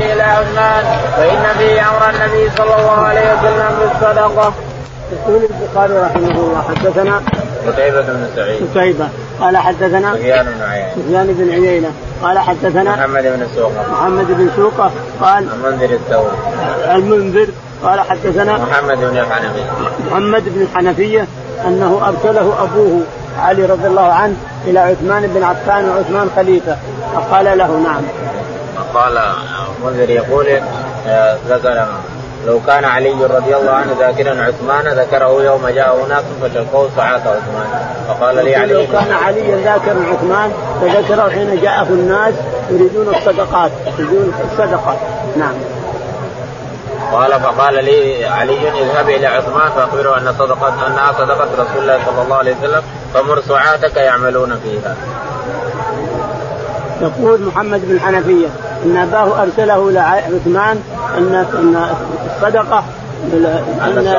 إلى عثمان فان به أمر النبي صلى الله عليه وسلم بالصدقة. يقول البخاري رحمه الله حدثنا قتيبة بن سعيد. قتيبة قال حدثنا سفيان بن عيينة. سفيان بن عيينة. قال حدثنا محمد بن سوقة. محمد بن سوقة. قال المنذر الثوري المنذر. قال حدثنا محمد بن الحنفي محمد بن الحنفية أنه أرسله أبوه علي رضي الله عنه إلى عثمان بن عفان وعثمان خليفة. فقال له نعم. قال منذر يقول آه، ذكر لو كان علي رضي الله عنه ذاكرا عثمان ذكره يوم جاء ناس فشقوا ساعات عثمان. فقال لي علي لو كان علي ذاكرا عثمان فذكره حين جاءه الناس يريدون الصدقات يريدون الصدقه نعم. قال فقال لي علي اذهب إلى عثمان فأخبره أن صدقة أنها صدقة رسول الله صلى الله عليه وسلم فمر سعاتك يعملون فيها. يقول محمد بن حنفية إن أباه أرسله إلى عثمان ان إن الصدقة إن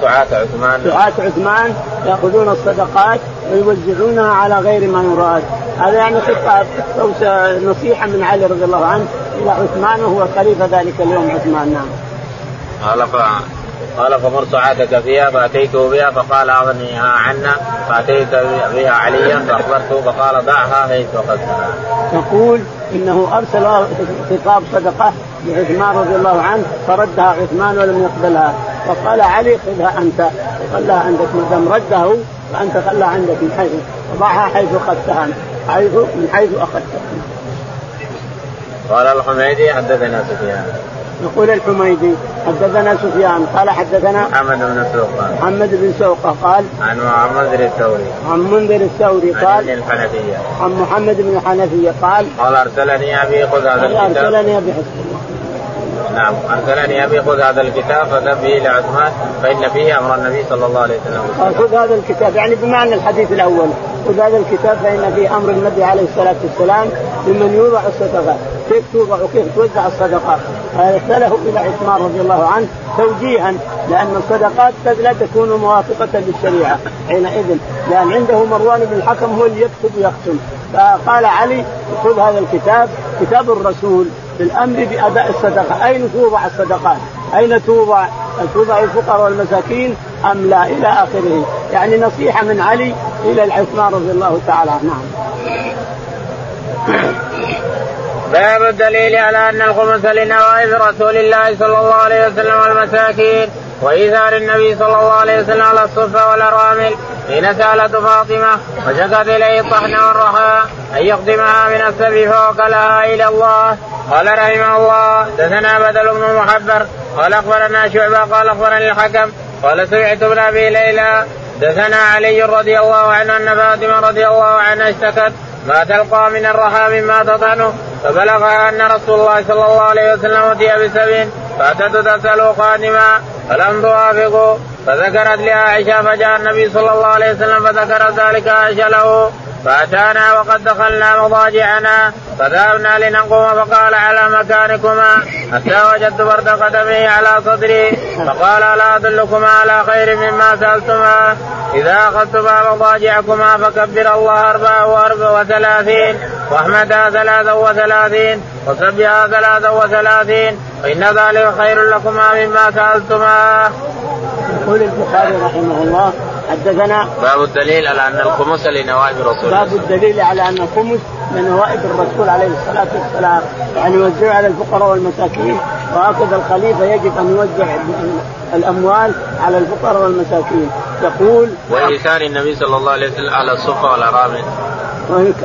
سعاة عثمان سعاة عثمان يأخذون الصدقات ويوزعونها على غير ما يراد، هذا يعني خطاب أو نصيحة من علي رضي الله عنه إلى عثمان وهو خليفة ذلك اليوم عثمان نعم. قال. قال فمر سعادك فيها فأتيته بها فقال أغنيها عنا فأتيت بها عليا فاخبرته فقال ضعها حيث اخذتها. يقول إنه أرسل خطاب صدقة لعثمان رضي الله عنه فردها عثمان ولم يقبلها فقال علي خذها أنت خلها عندك ما دام رده فأنت خلها عندك من حيث ضعها حيث أخذتها حيث من حيث أخذتها. قال الحميدي حدثنا سفيان يقول الحميدي حدثنا سفيان قال حدثنا محمد بن سوقة محمد بن سوقة قال عن منذر الثوري. عن منذر الثوري قال عن الحنفية. عن محمد بن الحنفية قال قال أرسلني أبي خذ هذا الكتاب. أرسلني أبي حسن نعم أرسلني أبي خذ هذا الكتاب فذهب به إلى عثمان فإن فيه أمر النبي صلى الله عليه وسلم. قال خذ هذا الكتاب يعني بمعنى الحديث الأول خذ هذا الكتاب فإن فيه أمر النبي عليه الصلاة والسلام بمن يوضع الصدقات كيف توضع وكيف توزع الصدقات فارسله إلى عثمان رضي الله عنه توجيها لأن الصدقات قد لا تكون موافقة للشريعة حينئذ لأن عنده مروان بن الحكم هو اللي يكتب ويختم فقال علي خذ هذا الكتاب كتاب الرسول بالأمر بأداء الصدقة، أين توضع الصدقات؟ أين توضع؟ توضع الفقراء والمساكين أم لا؟ إلى آخره، يعني نصيحة من علي إلى العثمان رضي الله تعالى نعم. باب الدليل على أن الخمس لنوائب رسول الله صلى الله عليه وسلم والمساكين وإيثار النبي صلى الله عليه وسلم على الصفه والأرامل. حين سألت فاطمة وشكت إليه الطحن والرخاء أن يقدمها من السبي فوكلها إلى الله. قال رحمه الله دثنا بدل بن محبر قال أخبرنا شعبة قال أخبرني الحكم قال سمعت ابن أبي ليلى. دثنا علي رضي الله عنه أن فاطمة رضي الله عنها اشتكت ما تلقى من الرحى مما تطعنه. فبلغها أن رسول الله صلى الله عليه وسلم أتي بسبع فأتت تساله قادما فلم توافقه. فذكرت لعائشة فجاء النبي صلى الله عليه وسلم فذكر ذلك عائشه له. فأتانا وقد دخلنا مضاجعنا فذهبنا لنقوم فقال على مكانكما حتى وجدت برد قدمه على صدري فقال الا أدلكما على خير مما سألتما إذا أخذتما مضاجعكما فكبر الله اربعه وأربع وثلاثين واحمدها ثلاثا وثلاثين وسبها ثلاثا وثلاثين وان ذلك خير لكما مما سألتما. يقول البخاري رحمه الله حدثنا باب الدليل على أن الخمس لنوائب رسول الله باب الدليل على أن الخمس لنوائب الرسول عليه الصلاة والسلام. يعني يوزع على الفقراء والمساكين وهكذا الخليفة يجب أن يوزع الأموال على الفقراء والمساكين. يقول وإيثار النبي صلى الله عليه وسلم على الصفه والارامل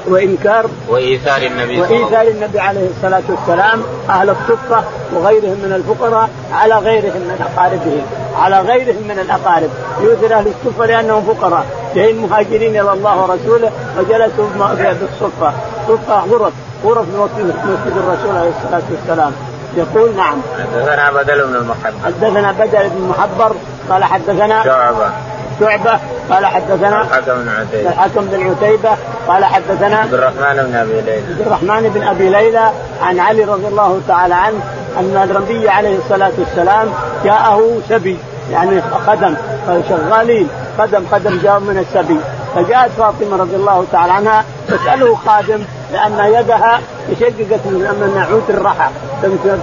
وانكار وإيثار النبي وإيثار النبي عليه الصلاة والسلام أهل الصفه وغيرهم من الفقراء على غيرهم من أقاربهم على غيرهم من الأقارب. يؤثر أهل الصفه لأنهم فقراء جايين مهاجرين إلى الله ورسوله وجلسوا بالصفه صفه غرف غرف مسجد الرسول عليه الصلاة والسلام. يقول نعم. حدثنا بدل بن المحبر حدثنا بدل بن المحبر قال حدثنا شعبة. شعبة قال حدثنا الحكم بن عتيبة. الحكم بن عتيبة قال حدثنا عبد الرحمن بن أبي ليلى. عبد الرحمن بن أبي ليلى عن علي رضي الله تعالى عنه أن النبي عليه الصلاة والسلام جاءه سبي يعني خدم شغالين خدم خدم جاء من السبي. فجاءت فاطمة رضي الله تعالى عنها تسأله خادم لأن يدها تشققت من نعود الرحى.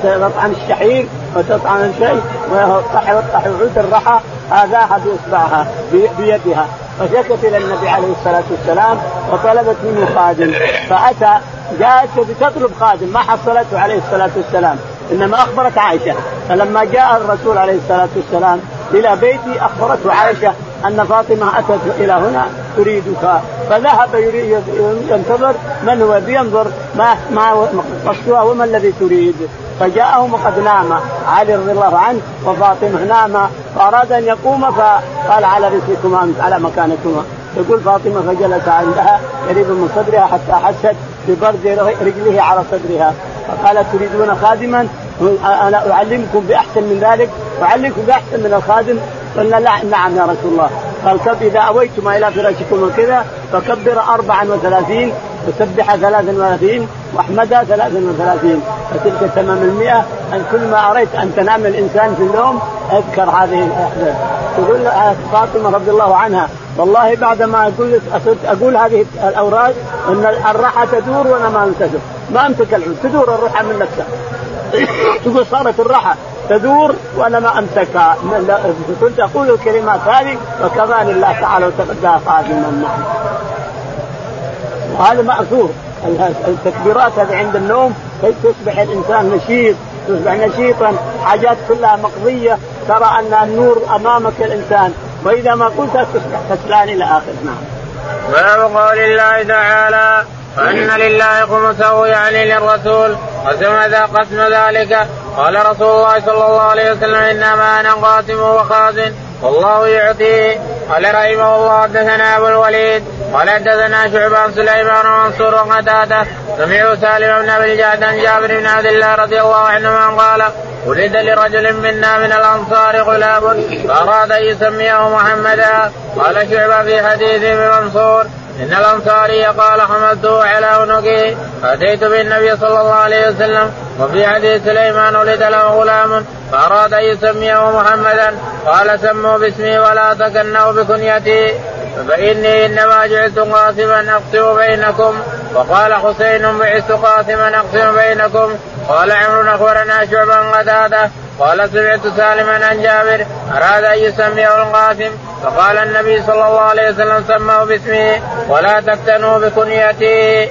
تطعن الشعير وتطعن الشيء وتطح عود الرحى. هذاها بإصبعها بيدها. فشكت إلى النبي عليه الصلاة والسلام وطلبت منه خادم. فأتى جاءت بتطلب خادم ما حصلته عليه الصلاة والسلام إنما أخبرت عائشة. فلما جاء الرسول عليه الصلاة والسلام إلى بيتي أخبرته عائشة أن فاطمة أتت إلى هنا تريدك. فذهب ينتظر من هو؟ بينظر ما ما قصدها وما الذي تريد. فجاءهم وقد نام. علي رضي الله عنه وفاطمة نام. فأراد أن يقوم فقال على رسلكما على مكانكما. يقول فاطمة فجلس عندها قريب من صدرها حتى حست ببرد رجله على صدرها. فقال تريدون خادما؟ أنا أعلمكم بأحسن من ذلك؟ أعلمكم بأحسن من الخادم؟ قلنا نعم يا رسول الله. قال كب إذا اويتما إلى فراشكم وكذا فكبر 34 وسبح 33 واحمدها 33 فتلك تمام المئة. أن كل ما أريت أن تنام الإنسان في النوم أذكر هذه الأحداث. تقول فاطمة رضي الله عنها والله بعد ما أقول أقول هذه الاوراد إن الراحة تدور وأنا ما امسكه ما أمسك العود تدور الروحه من نفسها. تقول صارت الراحة. تدور وأنا ما امسكها كنت أقول الكلمات هذه وكفاني الله تعالى وتقدى خادما معي وهذا مأثور. التكبيرات هذه عند النوم تصبح الإنسان نشيط تصبح نشيطا. حاجات كلها مقضية. ترى أن النور أمامك الإنسان. وإذا ما قلت تصبح كسلان إلى آخر. نعم. باب قول الله تعالى وان لله خمسه يعني للرسول قسم ذا قسم ذلك. قال رسول الله صلى الله عليه وسلم إنما أنا قاسم وخازن. والله يعطي. قال رحمه الله حدثنا أبو الوليد. قال حدثنا شعبان سليمان ومنصور وقتاده سمعوا سالم بن أبي الجعد جابر بن عبد الله رضي الله عنهما قال ولد لرجل منا من الأنصار غلام فأراد أن يسميه محمدا. قال شعبة في حديثه بمنصور إن الأنصاري قال حملته على عنقه فاتيت بالنبي صلى الله عليه وسلم وفي حديث سليمان ولد له غلام فأراد أن يسميه محمدا قال سموا باسمي ولا تكنوا بكنيتي فإني إنما جعلت قاسما أقسم بينكم وقال حسين بعثت قاسما أقسم بينكم قال عمرو أخبرنا شعبا قتادة قال سمعت سالما عن جابر أراد أن يسميه القاسم فقال النبي صلى الله عليه وسلم سماه باسمه ولا تفتنوا بكنيته.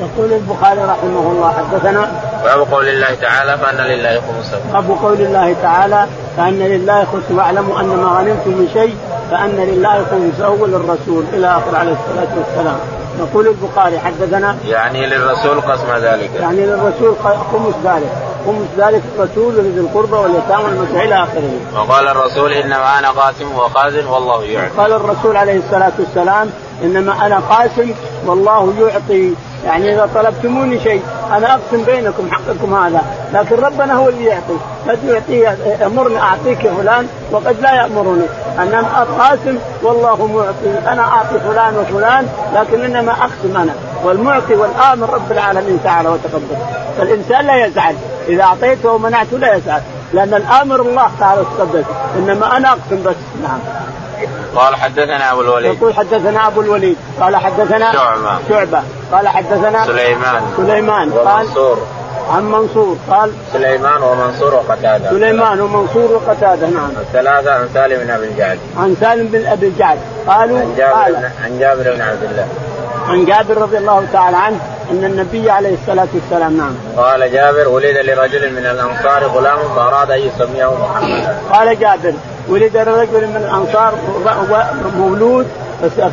يقول البخاري رحمه الله حدثنا باب قول الله تعالى فأن لله خمسه. باب قول الله تعالى فأن لله خمسه واعلموا أن ما غنمتم من شيء فأن لله خمسه وللرسول إلى آخر عليه الصلاة والسلام. يقول البخاري حدثنا يعني للرسول قسم ذلك يعني للرسول خمس ذلك خمس ذلك الرسول ولذي القربى واليتامى والمسيح إلى آخره. وقال الرسول انما أنا قاسم وخازن والله يعطي. قال الرسول عليه الصلاة والسلام إنما أنا قاسم والله يعطي. يعني إذا طلبتموني شيء أنا أقسم بينكم حقكم هذا لكن ربنا هو اللي يعطي. قد يعطي امرني أعطيك فلان وقد لا يأمرني. أنا قاسم والله معطي. أنا أعطي فلان وفلان لكن إنما أقسم أنا. والمعطي والآمر رب العالمين تعالى وتقدم فالإنسان لا يزعل. إذا أعطيته ومنعته لا يزعل لأن الأمر الله تعالى وتقدم إنما أنا أقسم بس. نعم. قال حدثنا أبو الوليد. يقول حدثنا أبو الوليد. قال حدثنا شعبة. شعبة. قال حدثنا سليمان. سليمان. قال ومنصور. عن منصور. قال سليمان ومنصور وقتادة. سليمان ومنصور وقتادة. نعم. الثلاثة عن سالم بن أبي الجعد. عن سالم بن أبي الجعد. قالوا عن جابر قال عن جابر بن عبد الله. عن جابر رضي الله تعالى عنه. إن النبي عليه الصلاة والسلام نعم. قال جابر ولد لرجل من الأنصار غلام فأراد أن يسميه محمدا قال جابر ولد رجل من الأنصار مولود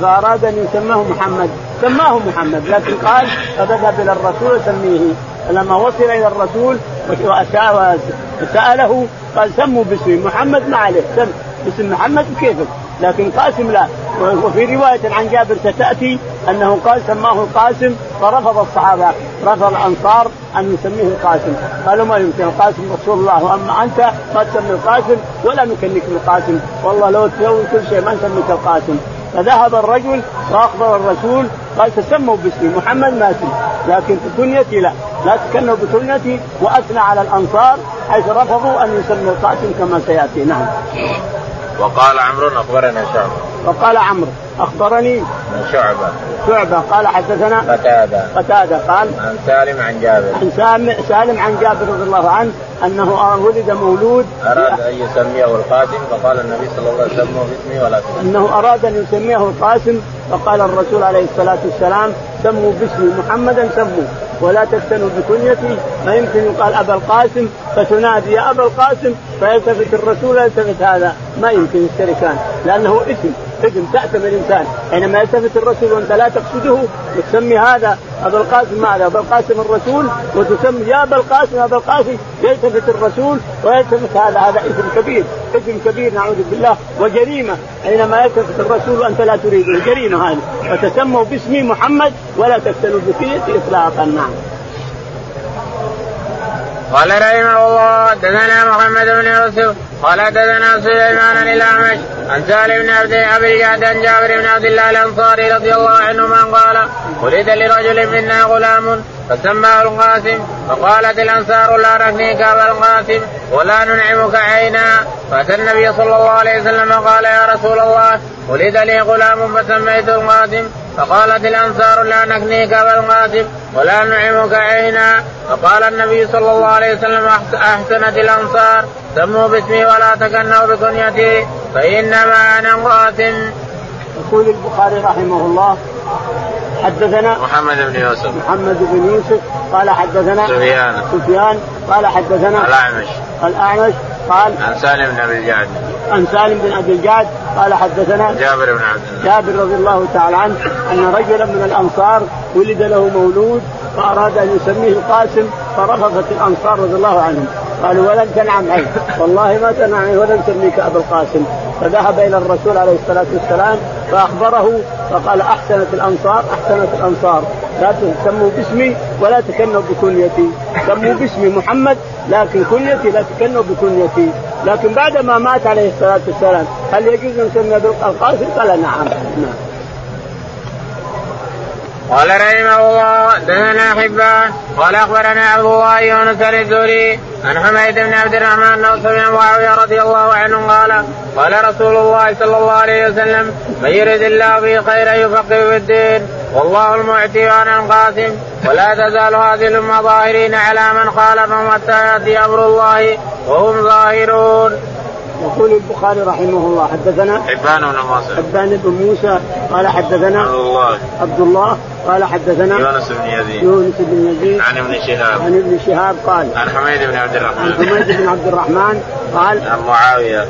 فأراد أن يسماه محمد. سماه محمد لكن قال فذهب إلى الرسول سميه. فلما وصل إلى الرسول وسأله قال سموا باسمي محمد ما عليه. سم باسم محمد كيفك لكن قاسم لا. وفي رواية عن جابر ستأتي أنه قال سماه القاسم فرفض الصحابة رفض الأنصار أن يسميه القاسم قالوا ما يمكن القاسم رسول الله وأما أنت ما تسمي القاسم ولا نكنك بالقاسم. والله لو تسوي كل شيء ما نسميك القاسم. فذهب الرجل واخبر الرسول قال تسموا باسمي محمد ما اسمي لكن كنيتي لا. لا تكنوا بكنيتي وأثنى على الأنصار حيث رفضوا أن يسموا القاسم كما سيأتي. نعم. وقال عمرو أخبرنا شعبة. وقال عمرو. أخبرني؟ شعبة. شعبة. قال حدثنا؟ قتادة. قتادة. قال؟ عن سالم عن جابر. عن سالم عن جابر رضي الله عنه أنه ولد مولود أراد أن يسميه القاسم فقال النبي صلى الله عليه وسلم باسمه ولا تسميه أنه أراد أن يسميه القاسم فقال الرسول عليه الصلاة والسلام سموا باسمي محمدا سموا. ولا تفتنوا بكنيتي. ما يمكن يقال أبا القاسم فتنادي يا أبا القاسم فيلتفت الرسول يلتفت هذا. ما يمكن يشتركان لأنه اسم. اسم تأتم الإنسان. حينما يلتفت الرسول وأنت لا تقصده وتسمي هذا ابا القاسم ماذا؟ ابا القاسم الرسول وتسمي يا أبا القاسم ابا القاسم يلتفت الرسول ويلتفت هذا هذا اسم كبير. اسم كبير نعوذ بالله وجريمة. حينما يلتفت الرسول وأنت لا تريده جريمه هذه. فتسموا باسمي محمد ولا تفتنوا بكيتي اطلاقا. نعم. قال رحمه الله دثنا محمد بن يوسف قال دثنا سليمان الأعمش عن سالم بن عبد ابي الجعد عن جابر بن عبد الله الأنصاري رضي الله عنهما قال ولد لرجل منا غلام فسماه القاسم فقالت الأنصار لا نكنيك أبا القاسم ولا ننعمك عينا. فأتى النبي صلى الله عليه وسلم قال يا رسول الله ولد لي غلام فسميت القاسم. فقالت الأنصار لا نكنيك ابا القاسم ولا نعمك عينا فقال النبي صلى الله عليه وسلم أحسنت الأنصار سموا باسمي ولا تكنوا بكنيتي فإنما أنا قاسم. يقول البخاري رحمه الله حدثنا محمد بن يوسف. محمد بن يوسف قال حدثنا سفيان. سفيان قال حدثنا الأعمش. الأعمش قال عن سالم بن أبي الجعد. عن سالم بن أبي الجعد قال حدثنا جابر بن عبد الله. جابر رضي الله تعالى عنه أن رجلا من الأنصار ولد له مولود فأراد أن يسميه القاسم فرفضت الأنصار رضي الله عنهم. قالوا ولن تنعم عليه والله ما تنعم عليه ولن تسميك ابا القاسم. فذهب إلى الرسول عليه الصلاة والسلام فأخبره فقال أحسنت الأنصار أحسنت الأنصار. لا تسموا باسمي ولا تكنوا بكنيتي. سموا باسمي محمد لكن كنيتي لا تكنوا بكنيتي. لكن بعد ما مات عليه الصلاة والسلام هل يجوز أن نسمي القاسم؟ قال نعم. نعم. قال رحمه الله دثنا حبان قال أخبرنا عبد الله يونس الزهري عن حميد بن عبد الرحمن نوص بن معاوية رضي الله عنه قال قال رسول الله صلى الله عليه وسلم من يرد الله به خيرا يفقه في الدين والله المعتي وأنا القاسم ولا تزال هذه الأمة ظاهرين على من خالفهم حتى يأتي أمر الله وهم ظاهرون. يقول البخاري رحمه الله حدثنا حبان بن موسى. حبان بن موسى قال حدثنا عبد الله. عبد الله قال حدثنا يونس بن يزيد. يونس بن يزيد. عن ابن شهاب. عن ابن شهاب قال عن حميد بن عبد الرحمن. عن حميد بن عبد الرحمن قال عن معاوية.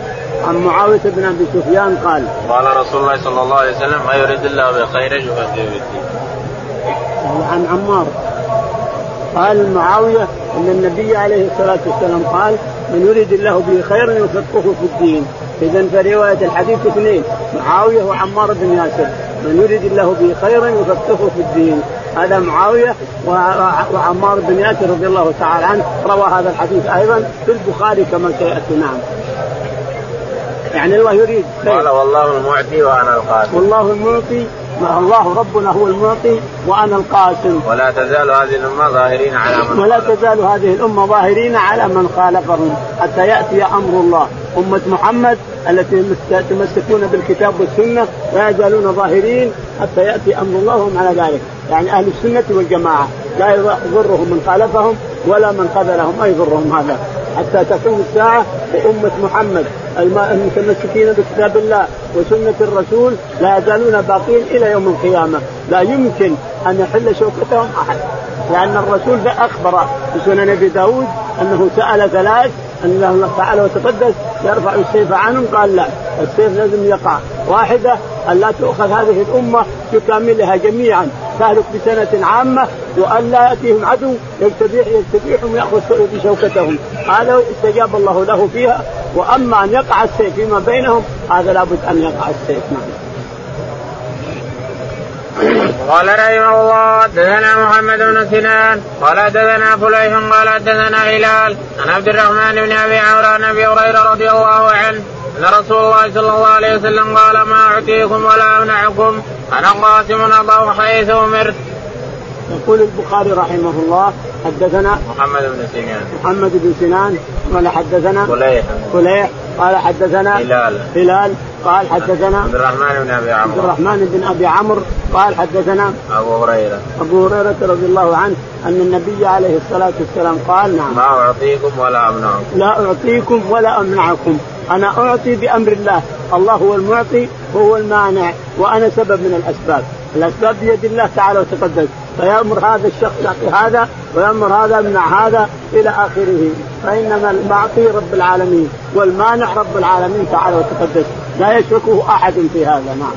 عن معاوية بن أبي سفيان قال قال رسول الله صلى الله عليه وسلم ما يريد الله بخير يفقهه في الدين عن عمار. قال معاوية أن النبي عليه الصلاة والسلام قال من يريد الله به خيرا يفقهه في الدين. إذا فرواية الحديث اثنين معاوية وعمار بن ياسر. من يريد الله به خيرا يفقهه في الدين. هذا معاوية وعمار بن ياسر رضي الله تعالى عنه. روى هذا الحديث أيضا في البخاري كما سيأتي. نعم. يعني الله يريد. قال والله المعطي وأنا القاسم والله المعطي الله ربنا هو المعطي وأنا القاسم. ولا تزال هذه الأمة ظاهرين على من ولا تزال هذه الأمة ظاهرين على من خالفهم حتى يأتي أمر الله. أمة محمد التي يتمسكون بالكتاب والسنة لا يزالون ظاهرين حتى يأتي أمر الله وهم على ذلك. يعني أهل السنة والجماعة لا يضرهم من خالفهم ولا من خذلهم ما يضرهم هذا. حتى تقوم الساعة وامه محمد. المتمسكين بكتاب الله وسنة الرسول لا يزالون باقين إلى يوم القيامة. لا يمكن أن يحل شوكتهم أحد. لأن الرسول أخبر في سنن أبي داود أنه سأل ثلاث الله تعالى وتقدس يرفع السيف عنهم قال لا السيف لازم يقع واحدة أن لا تؤخذ هذه الأمة بكاملها جميعا تهلك بسنة عامة وأن لا يأتيهم عدو يستبيح يستبيحهم ياخذ بشوكتهم هذا استجاب الله له فيها وأما أن يقع السيف فيما بينهم هذا لابد أن يقع السيف نعم. قال رحمه الله دثنا محمد بن سنان قال دثنا فليح قال دثنا هلال عن عبد الرحمن بن أبي عمرو عن أبي هريرة رضي الله عنه أن رسول الله صلى الله عليه وسلم قال ما أعطيكم ولا أمنعكم أنا قاسم اضع حيث أمرت. يقول البخاري رحمه الله حدثنا محمد بن سنان. محمد بن سنان قال حدثنا فليح. فليح قال حدثنا هلال. هلال قال حدثنا عبد الرحمن بن أبي عبد عمرو الرحمن بن أبي عمرو قال حدثنا أبو هريرة. أبو هريرة رضي الله عنه أن النبي عليه الصلاة والسلام قال نعم. ما أعطيكم ولا أمنعكم. لا أعطيكم ولا أمنعكم. أنا أعطي بأمر الله. الله هو المعطي وهو المانع وأنا سبب من الأسباب. الأسباب بيد الله تعالى وتقدس. فيأمر هذا الشخص يعطي هذا ويأمر هذا يمنع هذا إلى آخره. فإنما المعطي رب العالمين والمانع رب العالمين تعالى وتقدس. لا يشركه أحد في هذا نعم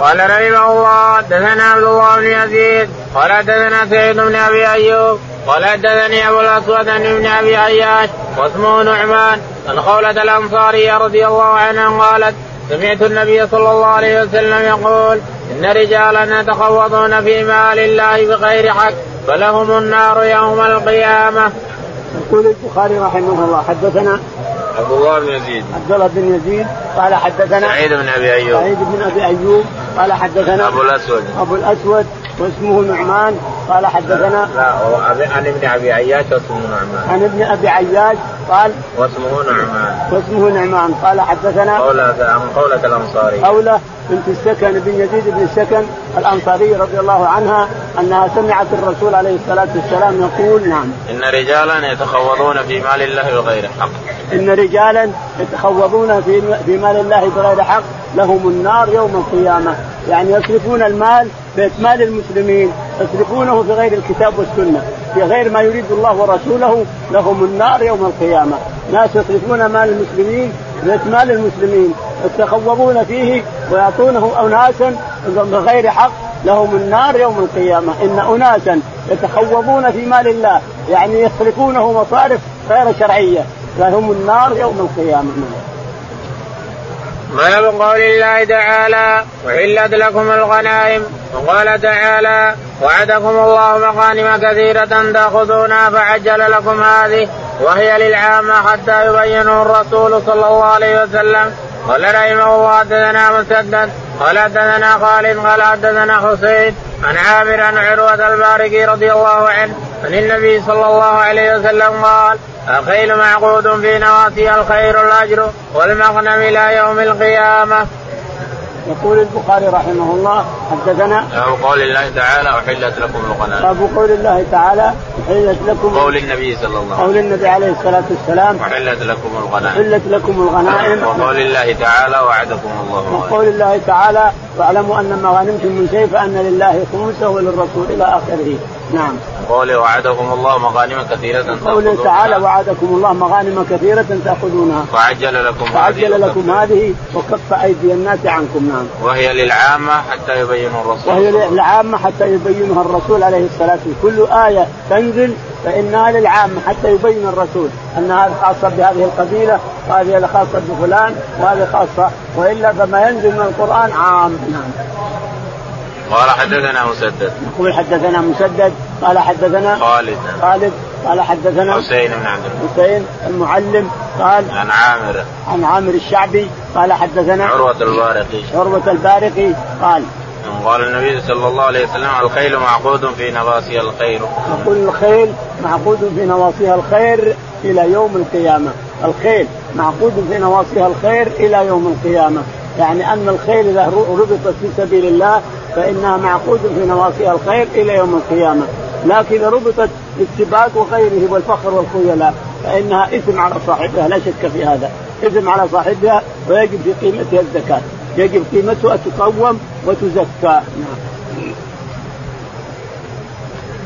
قال رحمه الله حدثنا عبد الله بن يزيد قال حدثنا سعيد بن أبي أيوب قال حدثني أبو الأسود عن ابن أبي عياش واسمه نعمان عن خولة الأنصارية رضي الله عنها قالت سمعت النبي صلى الله عليه وسلم يقول إن رجالا يتخوضون في مال الله بغير حق فلهم النار يوم القيامة. يقول البخاري رحمه الله حدثنا عبد الله بن يزيد. عبد الله بن يزيد. قال حدثنا سعيد بن أبي أيوب. سعيد بن أبي أيوب. قال حدثنا أبو الأسود. أبو الأسود واسمه نعمان. قال حدثنا لا عن ابن أبي عياش واسمه نعمان. عن ابن أبي عياش قال واسمه نعمان. واسمه نعمان. قال حدثنا قولة عن قولة الأنصاري. قولة بنت السكن بن يزيد بن السكن الأنصاري رضي الله عنها أنها سمعت الرسول عليه الصلاة والسلام يقول نعم. إن رجالا يتخوضون في مال الله بغير حق. إن رجالا يتخوضون في في مال الله بغير حق لهم النار يوم القيامة. يعني يصرفون المال بيت مال المسلمين. يصرفونه في غير الكتاب والسنة. في غير ما يريد الله ورسوله لهم النار يوم القيامة. ناس يصرفون مال المسلمين مال المسلمين. يتخوضون فيه ويعطونه اناسا بغير حق لهم النار يوم القيامة. إن اناسا يتخوضون في مال الله يعني يصرفونه مصارف غير شرعية. لهم النار يوم القيامة. باب قول الله تعالى وحلت لكم الغنائم وقال تعالى وعدكم الله مغانم كثيرة تأخذونها فعجل لكم هذه وهي للعامة حتى يبينه الرسول صلى الله عليه وسلم قال رحمه الله حدثنا مسدد قال حدثنا خالد قال حدثنا حسين عن عامر عن عروة البارقي رضي الله عنه عن النبي صلى الله عليه وسلم قال الخيل معقود في نواسي الخير الأجر والمغنم إلى يوم القيامة. يقول البخاري رحمه الله حدثنا باب قول الله تعالى أحلت لكم الغنائم. باب قول الله تعالى أحلت لكم قول النبي صلى الله عليه وسلم قول النبي عليه الصلاة والسلام أحلت لكم الغنائم. أحلت لكم الغنائم وقول الله تعالى وعدكم الله وقول الله تعالى واعلموا أن ما غنمتم من شيء فأن لله خمسه وللرسول إلى آخره. نعم. قوله وعدكم الله مغانم كثيرة قوله تعالى وعدكم الله مغانم كثيرة تأخذونها. وعجل لكم وعجل لكم هذه وكف أيدي الناس عنكم. نعم. وهي للعامة حتى يبينه الرسول وهي للعامة حتى يبينها الرسول عليه الصلاة والسلام. كل آية تنزل فإنها للعامة حتى يبين الرسول أن هذه خاصة بهذه القبيلة وهذه خاصة بفلان وهذه خاصة وإلا فما ينزل من القرآن عام. نعم. قال حدثنا مسدد. يقول حدثنا مسدد قال حدثنا خالد. خالد قال حدثنا حسين بن عبد حسين المعلم قال عن عامر. عن عامر الشعبي قال حدثنا عروة البارقي. عروة البارقي قال قال النبي صلى الله عليه وسلم الخيل معقود في نواصيها الخير. يقول الخيل معقود في نواصيها الخير إلى يوم القيامة. الخيل معقود في نواصيها الخير إلى يوم القيامة. يعني أن الخيل إذا ربطت في سبيل الله فإنها معقود في نواصيها الخير إلى يوم القيامة. لكن إذا ربطت بالسباق وغيره والفخر والخيلاء فإنها إثم على صاحبها. لا شك في هذا. إثم على صاحبها ويجب في قيمتها الزكاة. يجب قيمتها تقوم وتزكى نعم.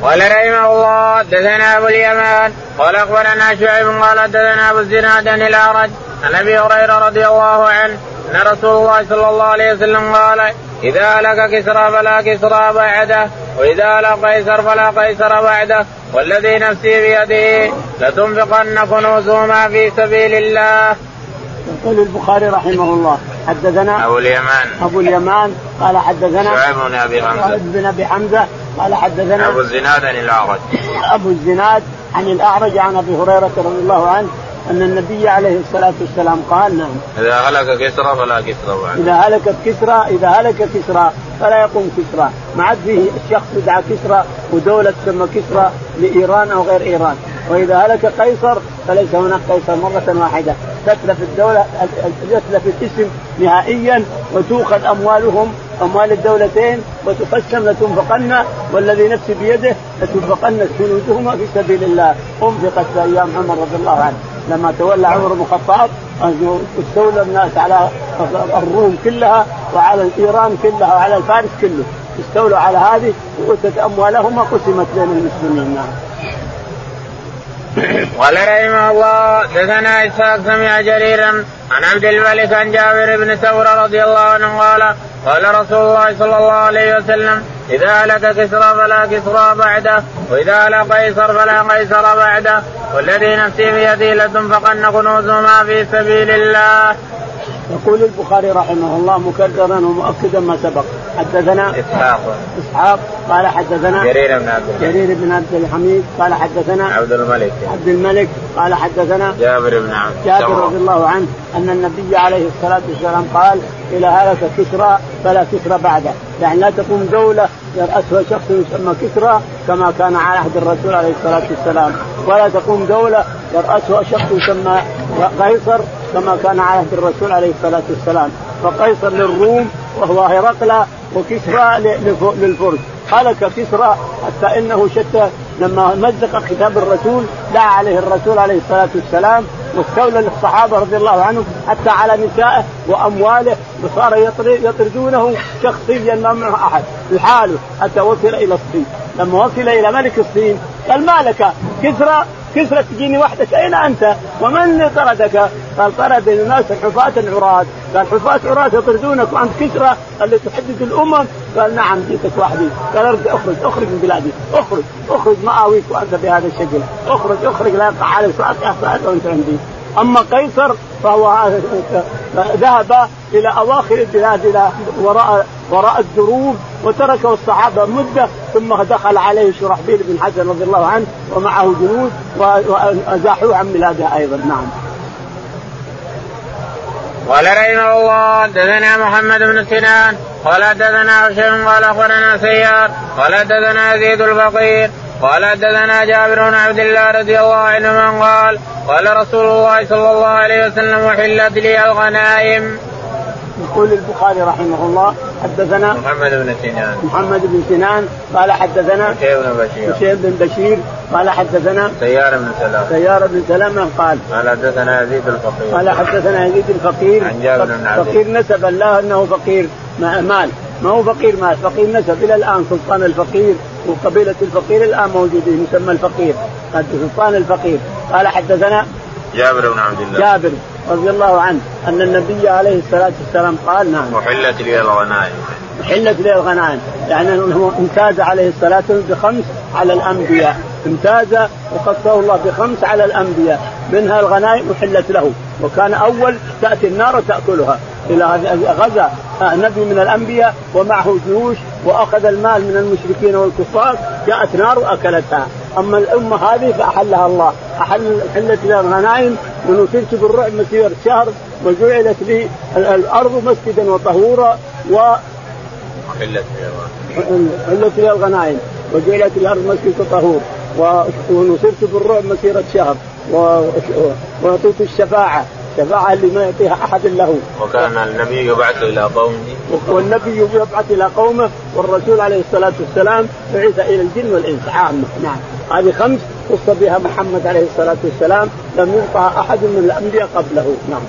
قال رحمه الله دثنا أبو اليمان قال أخبرنا شعيب قال دثنا أبو الزناد عن الأعرج عن أبي هريرة رضي الله عنه أن رسول الله صلى الله عليه وسلم قال إذا هلك كسرى فلا كسرى بعده وإذا هلك قيصر فلا قيصر بعده والذي نفسي بيده لتنفقن كنوزهما في سبيل الله. يقول البخاري رحمه الله حدثنا أبو اليمان. أبو اليمان. قال حدثنا شعيب بن أبي حمزة. بن أبي حمزة. قال حدثنا أبو الزناد عن الأعرج. أبو الزناد عن الأعرج عن أبي هريرة رضي الله عنه أن النبي عليه الصلاة والسلام قال نعم. إذا هلك كسرى فلا كسرى بعد. إذا هلكت كسرى إذا هلك كسرى فلا يقوم كسرى. ما عاد فيه الشخص يدعى كسرى ودولة تسمى كسرى لإيران أو غير إيران. وإذا هلك قيصر فليس هناك قيصر مرة واحدة. تتلف الدولة يتلف الاسم نهائيا وتؤخذ أموالهم أموال الدولتين وتقسم لتنفقن والذي نفسي بيده لتنفقن جنودهما في سبيل الله. أنفقت في أيام عمر رضي الله عنه. لما تولى عمر بن الخطاب استولى الناس على الروم كلها وعلى ايران كلها وعلى الفارس كله. استولوا على هذه وأتت أموالهم وقسمت بين المسلمين. نعم قال رحمه الله دثنا اسحاق سمع جريرا عن عبد الملك عن جابر بن ثور رضي الله عنه قال قال رسول الله صلى الله عليه وسلم اذا هلك كسرى فلا كسرى بعده واذا هلك قيصر فلا قيصر بعده والذي نفسي بيده لتنفقن كنوزهما في سبيل الله. يقول البخاري رحمه الله مكررا ومؤكدا ما سبق. حدثنا إسحاق. إسحاق. قال حدثنا جرير بن عبد جرير بن عبد الحميد. قال حدثنا عبد الملك. عبد الملك. قال حدثنا جابر بن عبد جابر رضي الله عنه أن النبي عليه الصلاة والسلام قال إلى هلك كسرى فلا كسرى بعده. يعني لا تقوم دولة يرأسها شخص يسمى كسرى كما كان على عهد الرسول عليه الصلاة والسلام. ولا تقوم دولة يرأسها شخص يسمى قيصر كما كان على عهد الرسول عليه الصلاة والسلام. فقيصر للروم وهو هرقل وكسرى للفرس هلك كسرى حتى إنه شتى لما مزق كتاب الرسول دعا عليه الرسول عليه الصلاة والسلام واستولى الصحابه رضي الله عنهم حتى على نسائه وأمواله وصار يطردونه شخصيا ما معه أحد. لحاله حتى وصل إلى الصين. لما وصل إلى ملك الصين قال ما لك؟ كسرى كسرى تجيني وحدك أين أنت؟ ومن طردك؟ قال طرد الناس حفاة عراة، قال حفاة عراة يطردونك وأنت كسرى اللي تحدث الأمم، قال نعم جيتك وحدي، قال ارجع أخرج أخرج من بلادي، أخرج أخرج ما اويك وأنت بهذا الشكل، أخرج أخرج لا يقع عليك صلاه وانت عندي. أما قيصر فهو ذهب إلى أواخر البلاد إلى وراء وراء الدروب وتركه الصحابة مدة ثم دخل عليه شرحبيل بن حسنة رضي الله عنه ومعه جنود وأزاحوه عن بلاده أيضا نعم. قال رحمه الله دثنا محمد بن سنان قال دثنا هشام قال أخبرنا سيار قال دثنا يزيد الفقير قال حدثنا جابر بن عبد الله رضي الله عنهما قال قال رسول الله صلى الله عليه وسلم وحلت لي الغنائم. يقول البخاري رحمه الله حدثنا محمد بن سنان. محمد بن سنان قال حدثنا هشيم بن بشير. هشيم بن بشير قال حدثنا سيار بن سلامه سيار بن سلامه قال؟ قال حدثنا يزيد الفقير. قال حدثنا يزيد الفقير. عن جابر بن عبد فقير نسب الله أنه فقير مال. ما هو فقير مال. فقير نسب إلى الآن سلطان الفقير. وقبيله الفقير الآن موجودين يسمى الفقير سلطان الفقير. قال حدثنا جابر بن عبد الله. جابر رضي الله عنه أن النبي عليه الصلاة والسلام قال نعم. وحلت لي الغنائم. حلت لي الغنائم. يعني أنه امتاز عليه الصلاة والسلام بخمس على الأنبياء. امتاز وخصه الله بخمس على الأنبياء. منها الغنائم أحلت له. وكان أول تأتي النار تأكلها. إلى غزا. نبي من الأنبياء ومعه جيوش وأخذ المال من المشركين والكفار جاءت نار وأكلتها. أما الأمة هذه فأحلها الله. احل حلت لها الغنائم ونصرت بالرعب مسيره شهر وجعلت لي الأرض مسجدا وطهورا و حلت لي الغنائم. وجعلت الأرض مسجد وطهور. ونصرت بالرعب مسيرة شهر. واعطيت الشفاعة. الشفاعة اللي ما يعطيها أحد له. وكان النبي يبعث إلى قومه. والنبي يبعث إلى قومه والرسول عليه الصلاة والسلام بعث إلى الجن والإنس. عامة نعم. هذه خمس خص بها محمد عليه الصلاة والسلام لم يعطها أحد من الأنبياء قبله. نعم.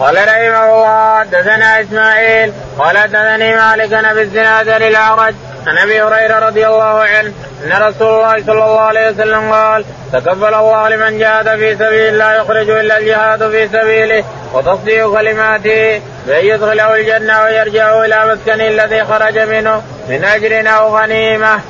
قال رحمه الله حدثنا إسماعيل قال حدثني مالك بن الزناد للاعرج عن أبي هريرة رضي الله عنه أن رسول الله صلى الله عليه وسلم قال تكفل الله لمن جاهد في سبيل لا يخرج إلا الجهاد في سبيله وتصديق كلماته بأن يدخله الجنة ويرجع إلى مسكنه الذي خرج منه من أجر أو غنيمة.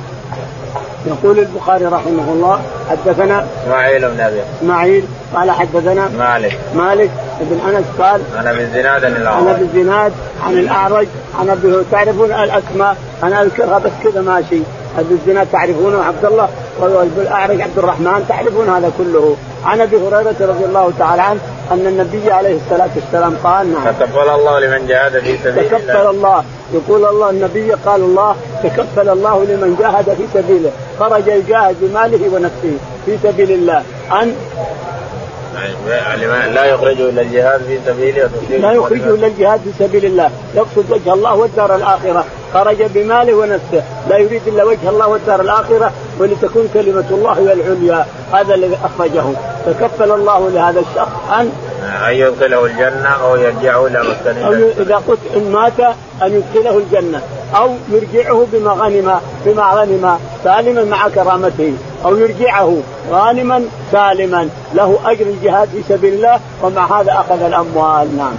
يقول البخاري رحمه الله حدثنا إسماعيل بن أبي. إسماعيل قال حدثنا مالك. مالك بن أنس قال عن أبي الزناد عن الأعرج. عن أبي الزناد عن الأعرج عن أبي تعرفون الأسماء؟ أنا أذكرها بس كذا ماشي. أبي الزناد تعرفونه؟ عبد الله. والاعرج عبد الرحمن تعرفون هذا كله. عن أبي هريرة رضي الله تعالى عنه أن النبي عليه الصلاة والسلام قال نعم. تكفل الله لمن جاهد في سبيل الله. تكفل الله. يقول الله النبي قال الله تكفل الله لمن جاهد في سبيله. خرج يجاهد بماله ونفسه في سبيل الله. أن لا يخرجه إلى الجهاد في سبيله لا يخرجه إلى الجهاد في سبيل الله. يقصد وجه الله والدار الآخرة. خرج بماله ونفسه. لا يريد إلا وجه الله والدار الآخرة ولتكون كلمة الله هي العليا. هذا الذي أخرجه. فكفل الله لهذا الشخص أن أن يدخله الجنة أو يرجعه إلى مسكنه أو إذا قلت إن مات أن يدخله الجنة. أو يرجعه بما غنم بما غنم. سالما مع كرامته. أو يرجعه غانما سالما له أجر الجهاد في سبيل الله ومع هذا أخذ الأموال نعم.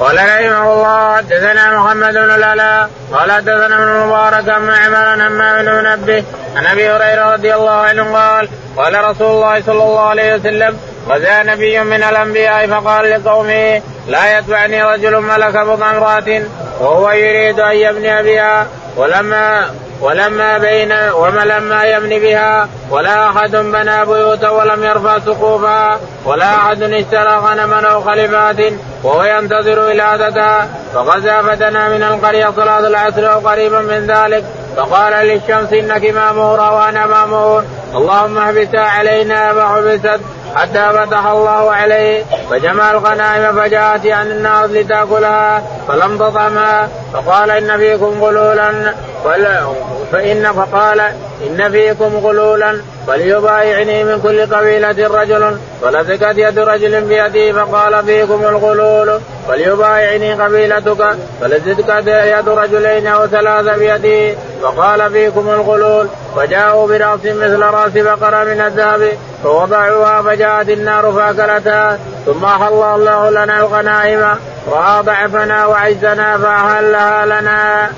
قال رحمه الله حدثنا محمد بن الالاء قال حدثنا ابن المبارك عن معمر همام بن منبه عن أبي هريرة رضي الله عنه قال قال رسول الله صلى الله عليه وسلم غزا نبي من الأنبياء فقال لقومه لا يتبعني رجل ملك بضع امرأة وهو يريد أن يبني بها ولما ولما بين ولما يبني بها ولا أحد بنى بيوتا ولم يرفع سقوفها ولا أحد اشترى غنما أو خلفات وهو ينتظر ولادتها فغزا فتنا من القرية صلاة العصر أو قريبا من ذلك. فقال للشمس إنك ماموره وأنا مامور. اللهم احبسها علينا فحبست حتى فتح الله عليه. فجمع الغنائم فجاءت عن النار لتأكلها فلم تطعمها. فقال ان فيكم غلولا. فإن فقال إن فيكم غلولا فليبايعني من كل قبيلة رجل فلزقت يد رجل بيده فقال فيكم الغلول فليبايعني قبيلتك فلزقت يد رجلين أو ثلاثة بيده فقال فيكم الغلول فجاءوا برأس مثل رأس بقرة من الذهب فوضعوها فجاءت النار فأكلتها ثم أحل الله لنا الغنائم رأى ضعفنا وعزنا فأهلها لنا.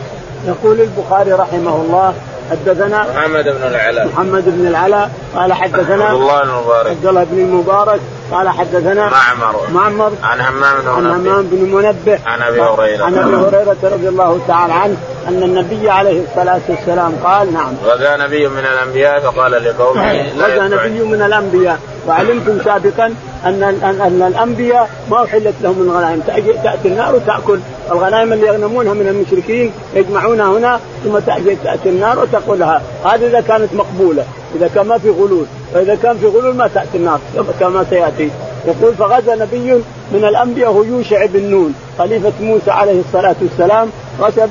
يقول البخاري رحمه الله حدثنا محمد بن العلاء. محمد بن العلاء قال حدثنا عبد الله بن المبارك. عبد الله بن المبارك قال حدثنا معمر. معمر عن همام بن عن همام بن منبه. عن أبي هريرة. عن أبي هريرة رضي الله تعالى عنه أن النبي عليه الصلاة والسلام قال نعم. غزا نبي من الأنبياء فقال لقومه غزا نبي من الأنبياء. وعلمتم سابقا أن ان, أن الأنبياء ما أحلت لهم من غنائم تأتي النار وتأكل. الغنائم اللي يغنمونها من المشركين يجمعونها هنا ثم تاتي تأتي النار وتاكلها هذا إذا كانت مقبولة. إذا كان ما في غلول. فإذا كان في غلول ما تأتي النار كما سيأتي. يقول فغزا نبي من الأنبياء هو يوشع بن نون. خليفة موسى عليه الصلاة والسلام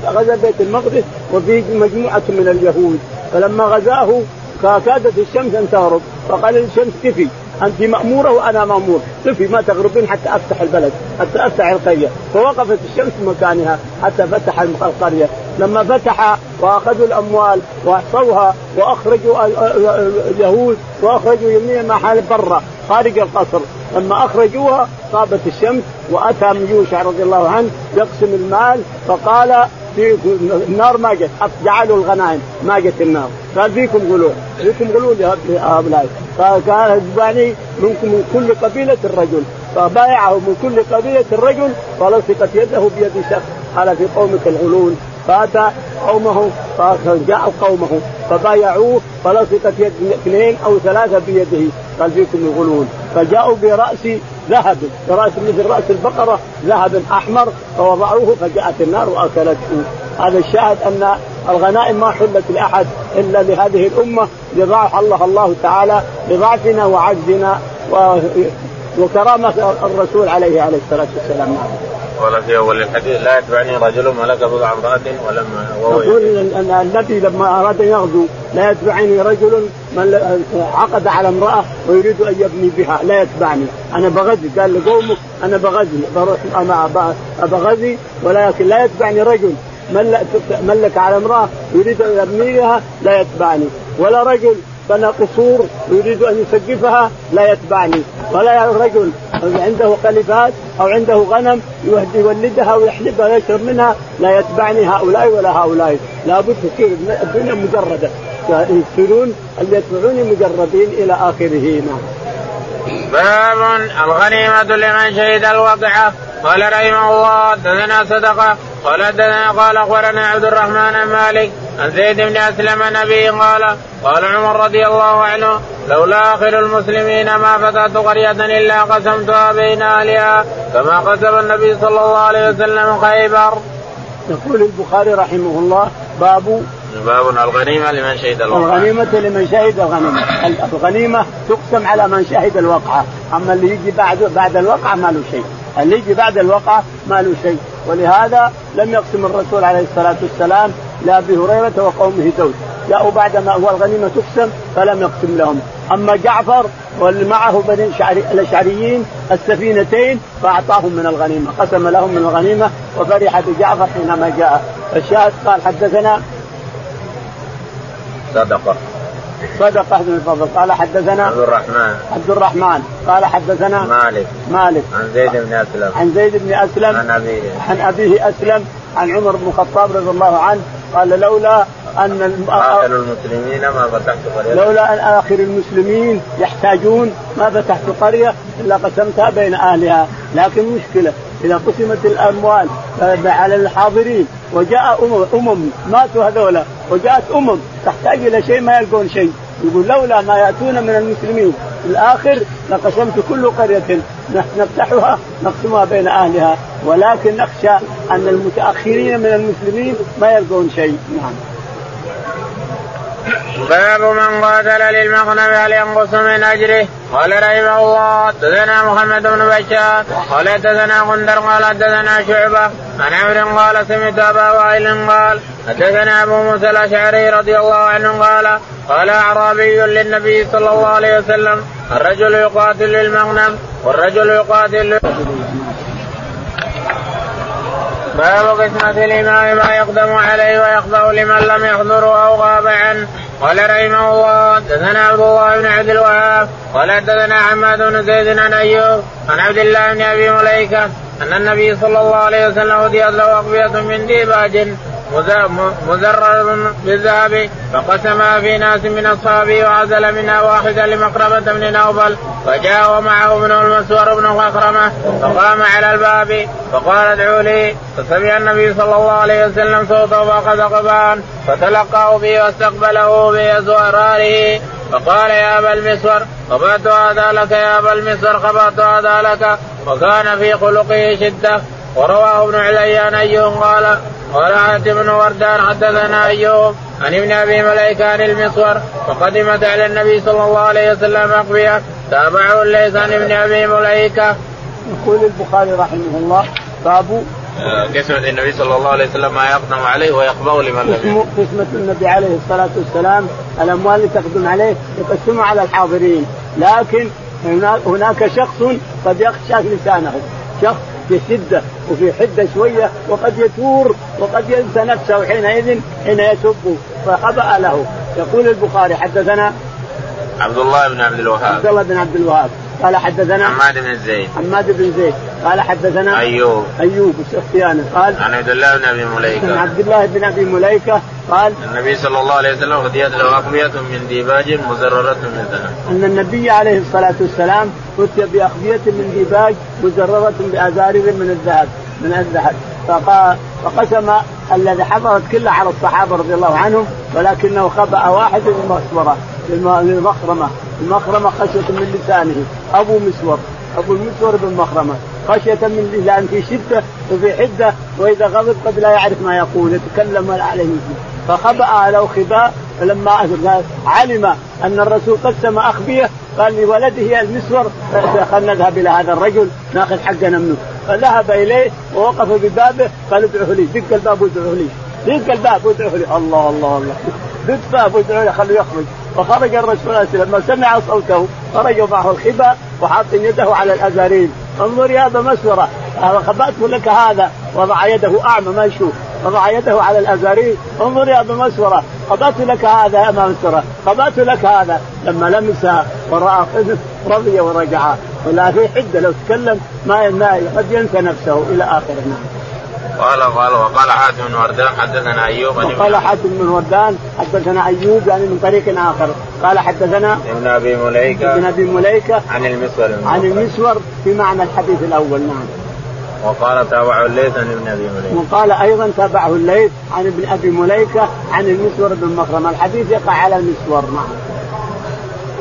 غزا بيت المقدس وفيه مجموعة من اليهود. فلما غزاه كادت الشمس أن تغرب. فقال للشمس كفي أنت مأمورة وأنا مأمور. كفي ما تغربين حتى أفتح البلد حتى أفتح القرية. فوقفت الشمس مكانها حتى فتح القرية. لما فتح وأخذوا الأموال وأحصوها وأخرجوا اليهود وأخرجوا يمين محل برا خارج القصر. لما أخرجوها غابت الشمس وأتى من يوشع رضي الله عنه يقسم المال فقال النار ما جت جعلوا الغنائم ما جت النار. قال فيكم غلول. فيكم غلول يا هؤلاء. فقال يعني منكم من كل قبيلة الرجل. فبايعه من كل قبيلة الرجل فلصقت يده بيد شخص. قال في قومك الغلول فاتى قومه فجاء قومه فبايعوه فلصقت يد اثنين أو ثلاثة بيده. قال فيكم الغلول. فجاءوا برأس ذهب. برأس مثل رأس البقرة ذهب أحمر فوضعوه فجاءت النار وأكلته. هذا الشاهد أن الغنائم ما حلت لأحد إلا لهذه الأمة لضعف الله الله تعالى لضعفنا وعجزنا وكرامة الرسول عليه عليه الصلاة والسلام. قال في أول الحديث لا يتبعني رجل ملك بضع امراه ولم وهو يقول النبي لما أراد أن يغزو لا يتبعني رجل من عقد على امرأة ويريد أن يبني بها لا يتبعني. أنا بغزي قال لقومه أنا بغزي أنا بغزي ولكن لا يتبعني رجل ملك على امرأة يريد أن يبني بها لا يتبعني. ولا رجل بنى قصور ويريد أن يسقفها لا يتبعني. ولا رجل عنده خليفات أو عنده غنم يولدها ويحلبها ويشرب منها لا يتبعني هؤلاء ولا هؤلاء. لابد تصير الدنيا مجردة. يصيرون اللي يتبعوني مجردين إلى آخره. نعم. باب الغنيمة لمن شهد الوقعة قال رحمه الله دثنا صدقة. قال دثنا قال أخبرنا عبد الرحمن مالك. عن زيد بن أسلم نبي قال قال عمر رضي الله عنه لولا آخر المسلمين ما فتحت قرية إلا قسمتها بين أهلها كما قسم النبي صلى الله عليه وسلم خيبر. يقول البخاري رحمه الله باب باب الغنيمة لمن شهد الوقعة. الغنيمة لمن شهد الغنيمة. الغنيمة تقسم على من شهد الوقعة. أما اللي يجي بعد بعد الوقعة ما له شيء. اللي يجي بعد الوقعة ما له شيء. ولهذا لم يقسم الرسول عليه الصلاة والسلام لابي هريرة وقومه دوس جاءوا بعد ما هو الغنيمة تقسم فلم يقسم لهم. أما جعفر واللي معه بني الأشعريين السفينتين فأعطاهم من الغنيمة قسم لهم من الغنيمة وفرح بجعفر حينما جاء. الشاهد قال حدثنا صدقة. صدقة بن الفضل. قال حدثنا عبد الرحمن. عبد الرحمن. قال حدثنا مالك. مالك. عن زيد بن أسلم. عن زيد بن أسلم. عن أبيه. عن أبيه أسلم. عن عمر بن الخطاب رضي الله عنه. قال لولا أن آخر المسلمين ما فتحت قرية. لولا أن آخر المسلمين يحتاجون ما فتحت قرية إلا قسمتها بين أهلها، لكن مشكلة إذا قسمت الأموال على الحاضرين وجاء أمم ماتوا هذولا وجاءت أمم تحتاج إلى شيء ما يلقون شيء، يقول لولا ما يأتون من المسلمين في الآخر لقسمت كل قرية نفتحها نقسمها بين أهلها. ولكن نخشى أن المتأخرين من المسلمين ما يلقون شيء نعم باب من قاتل للمغنم هل ينقص من أجره؟ قال رحمه الله حدثنا محمد بن بشار قال حدثنا غندر قال حدثنا شعبة عن عمرو قال سمعت أبا وائل قال حدثنا أبو موسى الأشعري رضي الله عنه قال قال أعرابي للنبي صلى الله عليه وسلم الرجل يقاتل للمغنم والرجل يقاتل باب قسمة الإمام ما يقدم عليه ويخضع لمن لم يحضره أو غاب عنه قال رحمه الله حدثنا عبد الله بن عبد الوهاب قال حدثنا حماد بن زيد عن أيوب عن عبد الله بن أبي مليكة أن النبي صلى الله عليه وسلم هديت له اقبيه من ديباج. مزرر بالذهب فقسمها في ناس من أصحابه وعزل منها واحدا لمقربة بن نوبل وجاء ومعه ابن المسور بن مخرمة فقام على الباب فقال ادعوا لي. فسمع النبي صلى الله عليه وسلم صوته فأخذ قبان فتلقاه به واستقبله بأزراره. فقال يا أبا المسور قبضت هذا لك يا أبا المسور قبضت هذا لك. وكان في خلقه شدة. ورواه ابن عليان ايهم قال قال حاتم بن وردان حدثنا أيوب عن ابن أبي مليكة عن المصور فقدمت على النبي صلى الله عليه وسلم أقبية تابعة الليث عن ابن أبي مليكة. يقول البخاري رحمه الله باب قسمة النبي صلى الله عليه وسلم ما يقدم عليه ويقبض لمن لم قسمة النبي عليه الصلاة والسلام الأموال اللي تقدم عليه يقسمها على الحاضرين. لكن هناك شخص قد يخشى لسانه. شخص في شدة وفي حدة شوية وقد يثور وقد ينسى نفسه حينئذ حين يسب فخبأ له. يقول البخاري حدثنا عبد الله بن عبد الوهاب. عبد الله بن عبد الوهاب. قال حدثنا حماد بن زيد. حماد بن زيد. قال حدثنا أيوب. أيوب السختياني قال عن عبد الله بن أبي مليكة. عن عبد الله بن أبي مليكة قال النبي صلى الله عليه وسلم هديت له اقبيه من ديباج مزررة من ذهب. إن النبي عليه الصلاة والسلام اتي باقبيه من ديباج مزررة بأزرار من الذهب من الذهب. فقسم الذي حضرت كلها على الصحابة رضي الله عنهم ولكنه خبأ واحد للمسوره للمخرمه المخرمه خشية من لسانه. أبو مسور. أبو المسور بن مخرمة. خشية من لأن في شدة وفي حدة وإذا غضب قد لا يعرف ما يقول يتكلم ولا عليه. فخبأ له خباء فلما علم أن الرسول قسم أخبيه قال لولده المسور خلنا نذهب إلى هذا الرجل ناخذ حقنا منه. فذهب إليه ووقف ببابه قال ادعوه لي دق الباب وادعوه لي دق الباب وادعوه لي. الله الله الله. دق الباب وادعوه لي خليه يخرج. فخرج الرسول لما سمع صوته خرج معه الخبا وحاط يده على الأزارين. انظر يا ابا مسورة خبأت لك هذا؟ وضع يده أعمى ما يشوف. وضع يده على الازارين انظر يا ابا مسورة خبأت لك هذا يا ابا مسورة خبأت لك هذا. لما لمسها وراى رضي ورجع. ولا في حدة لو تكلم ما قد ينسى نفسه إلى اخره نعم. قال قال وقال حاتم بن وردان حدثنا أيوب وقال حاتم بن وردان حدثنا أيوب يعني من طريق آخر. قال حدثنا ابن أبي مليكة ابن أبي مليكة عن المسور. عن المسور في معنى الحديث الأول نعم. وقال تابعه الليث عن ابن أبي مليكة. وقال أيضا تابعه الليث عن ابن أبي مليكة عن المسور بن مخرم. الحديث يقع على المسور نعم.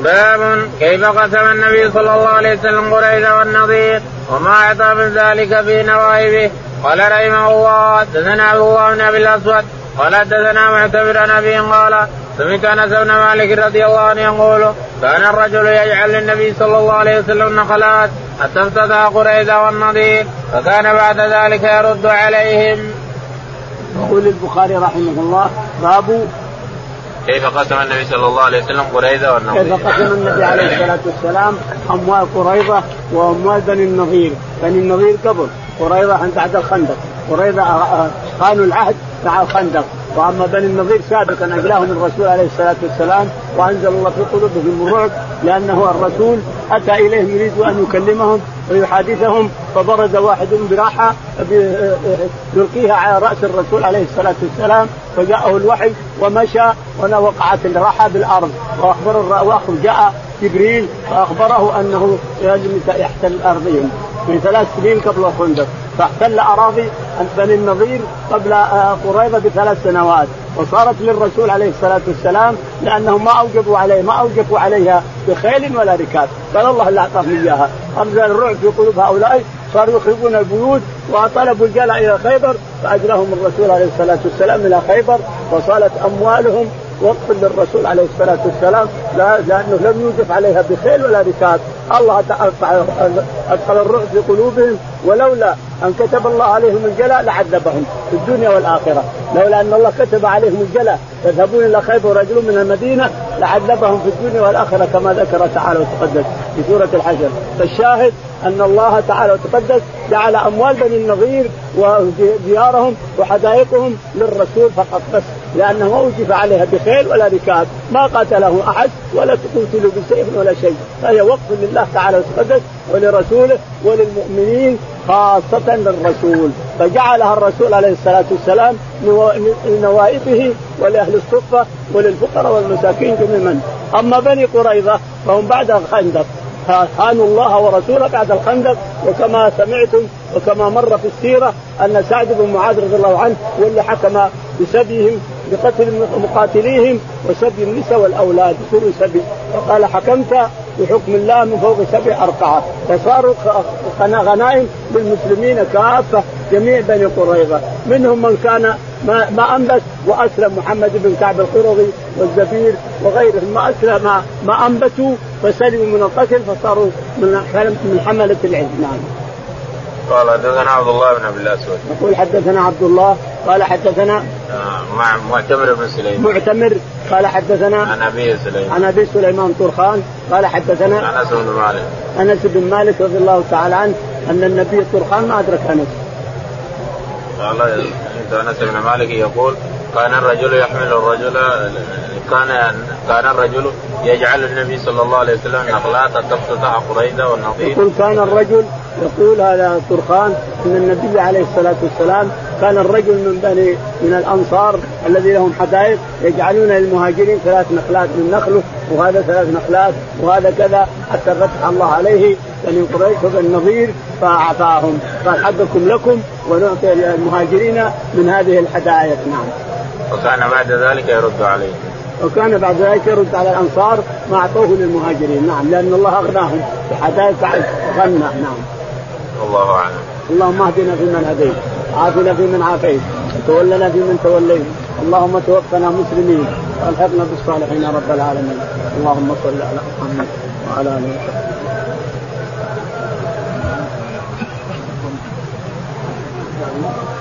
باب كيف قسم النبي صلى الله عليه وسلم قريش والنظير وما اعطى من ذلك في نوائبه؟ قال رحمه الله حدثنا عبد الله بن أبي الأسود قال حدثنا معتبر عن أبي قال سمعت انس بن مالك رضي الله عنه يقول كان الرجل يجعل للنبي صلى الله عليه وسلم نخلات حتى افتتح قريظة والنضير فكان بعد ذلك يرد عليهم. يقول البخاري رحمه الله باب كيف قسم النبي صلى الله عليه وسلم قريظة والنضير؟ كيف قسم النبي عليه الصلاة والسلام أموال قريظة وأموال بني النضير، بني النضير قبل قريظة بعد الخندق، قريظة خانوا العهد مع الخندق وأما بني النضير سابقا اجلاهم الرسول عليه الصلاة والسلام وأنزل الله في قلوبهم الرعب لأنه الرسول أتى اليهم يريد أن يكلمهم ويحادثهم فبرز واحد براحة يلقيها على رأس الرسول عليه الصلاة والسلام فجاءه الوحي ومشى وقعت الراحة بالأرض وأخبر واخر جاء جبريل فأخبره أنه لازم يحتل الارضين من ثلاث سنين قبل الخندق فاحتل أراضي بني النضير قبل آه، قريظه بثلاث سنوات. وصارت للرسول عليه الصلاة والسلام لانهم ما اوجبوا عليه ما اوجبوا عليها بخيل ولا ركاب قال الله اللي أعطاهم إياها. انزل الرعب في قلوب هؤلاء صاروا يخربون البيوت وطلبوا الجلع إلى خيبر فاجراهم الرسول عليه الصلاة والسلام إلى خيبر وصالت أموالهم وقف للرسول عليه الصلاة والسلام لا لأنه لم يوجف عليها بخيل ولا ركاب الله ادخل الرعب في قلوبهم ولولا أن كتب الله عليهم الجلاء لعذبهم في الدنيا والآخرة. لولا أن الله كتب عليهم الجلاء يذهبون إلى خيبر رجل من المدينة لعذبهم في الدنيا والآخرة كما ذكر تعالى وتقدس في سورة الحشر. فالشاهد أن الله تعالى وتقدس جعل أموال بني النظير وديارهم وحدائقهم للرسول فقط بس. لأنه ما اوجف عليها بخيل ولا ركاب ما قاتله أحد ولا قتلوا بسيف ولا شيء. فهي وقف لله تعالى وتقدس ولرسوله وللمؤمنين خاصة للرسول. فجعلها الرسول عليه الصلاة والسلام لنوائبه ولأهل الصفة وللفقراء والمساكين جميعا. أما بني قريظة فهم بعد الخندق. خانوا الله ورسوله بعد الخندق وكما سمعتم وكما مر في السيرة أن سعد بن معاذ رضي الله عنه هو اللي حكم بسبيهم بقتل مقاتليهم وسبي النساء والأولاد يصيروا سبي. فقال حكمت بحكم الله من فوق سبع ارقعه فصاروا غنائم للمسلمين كافة جميع بني قريظة. منهم من كان ما, ما أنبت وأسلم محمد بن كعب القرظي والزبير وغيرهم. ما اسلم ما, أنبتوا فسلموا من القتل فصاروا من من حملة العلم. نعم. قال حدثنا عبد الله بن أبي الأسود. يقول حدثنا عبد الله قال حدثنا آه، مع معتمر بن سليمان. معتمر قال حدثنا عن أبي سليمان. عن أبي سليمان طرخان قال حدثنا أنس بن مالك. أنس بن مالك رضي الله تعالى عنه أن النبي طرخان ما أدرك أنس. قال أنس بن مالك يقول كان الرجل يحمل الرجل كان كان الرجل يجعل النبي صلى الله عليه وسلم نخلات تفتتح قريده والنظير يقول كان الرجل يقول هذا طرخان إن النبي عليه الصلاة والسلام كان الرجل من بني من الأنصار الذي لهم حدائق يجعلون للمهاجرين ثلاث نخلات من نخله وهذا ثلاث نخلات وهذا كذا حتى فتح الله عليه بني قريش وبني النظير فأعطاهم قال حقكم لكم ونعطي المهاجرين من هذه الحدائق نعم. وكان بعد ذلك يرد عليه. وكان بعد ذلك يرد على الأنصار ما أعطوه للمهاجرين نعم لأن الله أغناهم بحدائق غنى نعم. الله أعلم. اللهم اهدنا فيمن هديت، عافنا فيمن عافيت، وتولنا فيمن توليت، اللهم توفنا مسلمين وألحقنا بالصالحين يا رب العالمين، اللهم صل على محمد وعلى اله وصحبه. Amém.